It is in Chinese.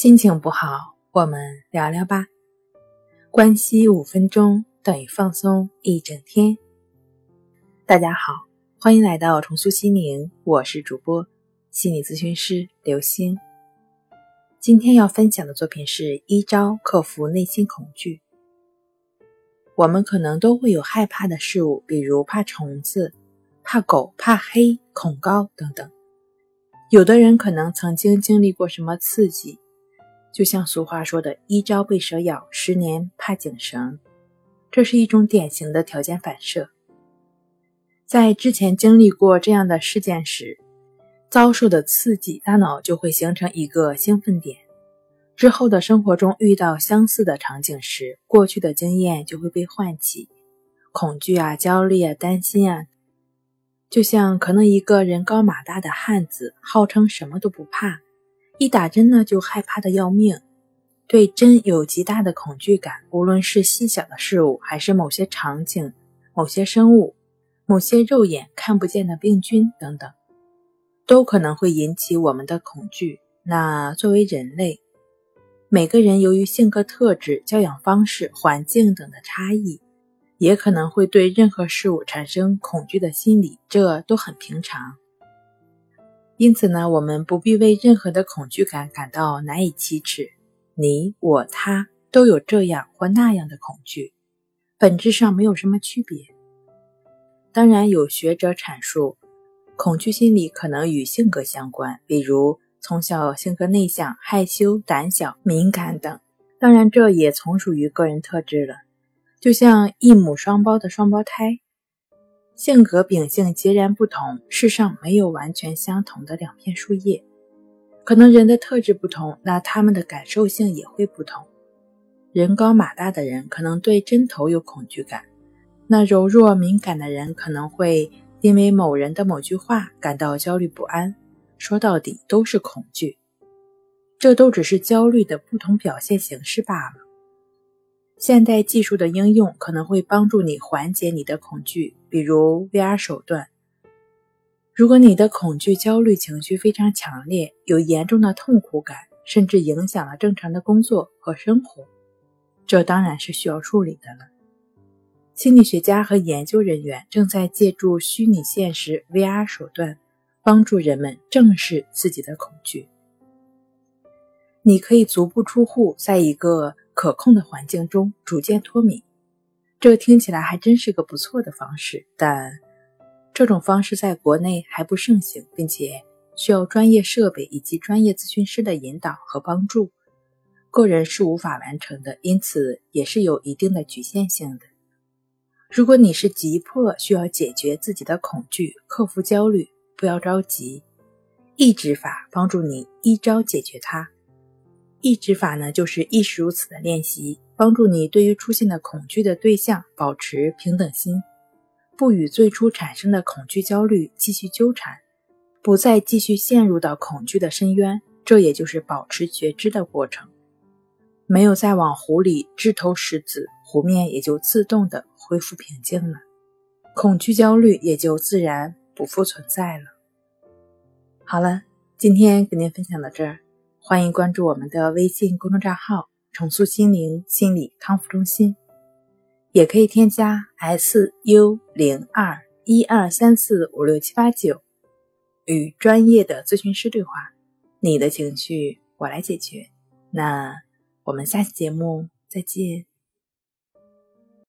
心情不好，我们聊聊吧。关系五分钟等于放松一整天。大家好，欢迎来到重塑心灵，我是主播心理咨询师刘星。今天要分享的作品是一招克服内心恐惧。我们可能都会有害怕的事物，比如怕虫子、怕狗、怕黑、恐高等等。有的人可能曾经经历过什么刺激。就像俗话说的“一朝被蛇咬，十年怕井绳”，这是一种典型的条件反射。在之前经历过这样的事件时，遭受的刺激，大脑就会形成一个兴奋点。之后的生活中遇到相似的场景时，过去的经验就会被唤起，恐惧啊、焦虑啊、担心啊，就像可能一个人高马大的汉子，号称什么都不怕。一打针呢，就害怕的要命，对针有极大的恐惧感。无论是细小的事物，还是某些场景、某些生物、某些肉眼看不见的病菌等等，都可能会引起我们的恐惧。那作为人类，每个人由于性格特质、教养方式、环境等的差异，也可能会对任何事物产生恐惧的心理，这都很平常。因此呢，我们不必为任何的恐惧感感到难以启齿。你、我、他都有这样或那样的恐惧，本质上没有什么区别。当然，有学者阐述，恐惧心理可能与性格相关，比如从小性格内向、害羞、胆小、敏感等。当然，这也从属于个人特质了，就像一母双胞的双胞胎。性格秉性截然不同，世上没有完全相同的两片树叶。可能人的特质不同，那他们的感受性也会不同。人高马大的人可能对针头有恐惧感，那柔弱敏感的人可能会因为某人的某句话感到焦虑不安。说到底都是恐惧，这都只是焦虑的不同表现形式罢了。现代技术的应用可能会帮助你缓解你的恐惧，比如 VR 手段。如果你的恐惧、焦虑情绪非常强烈，有严重的痛苦感，甚至影响了正常的工作和生活，这当然是需要处理的了。心理学家和研究人员正在借助虚拟现实 VR 手段，帮助人们正视自己的恐惧。你可以足不出户，在一个。可控的环境中逐渐脱敏，这听起来还真是个不错的方式。但这种方式在国内还不盛行，并且需要专业设备以及专业咨询师的引导和帮助，个人是无法完成的，因此也是有一定的局限性的。如果你是急迫需要解决自己的恐惧、克服焦虑，不要着急，抑制法帮助你一招解决它。抑制法呢，就是亦是如此的练习，帮助你对于出现的恐惧的对象保持平等心，不与最初产生的恐惧焦虑继续纠缠，不再继续陷入到恐惧的深渊。这也就是保持觉知的过程。没有再往湖里掷头石子，湖面也就自动的恢复平静了，恐惧焦虑也就自然不复存在了。好了，今天跟您分享到这儿。欢迎关注我们的微信公众账号“重塑心灵心理康复中心”，也可以添加 s u 零二一二三四五六七八九，与专业的咨询师对话。你的情绪我来解决。那我们下期节目再见。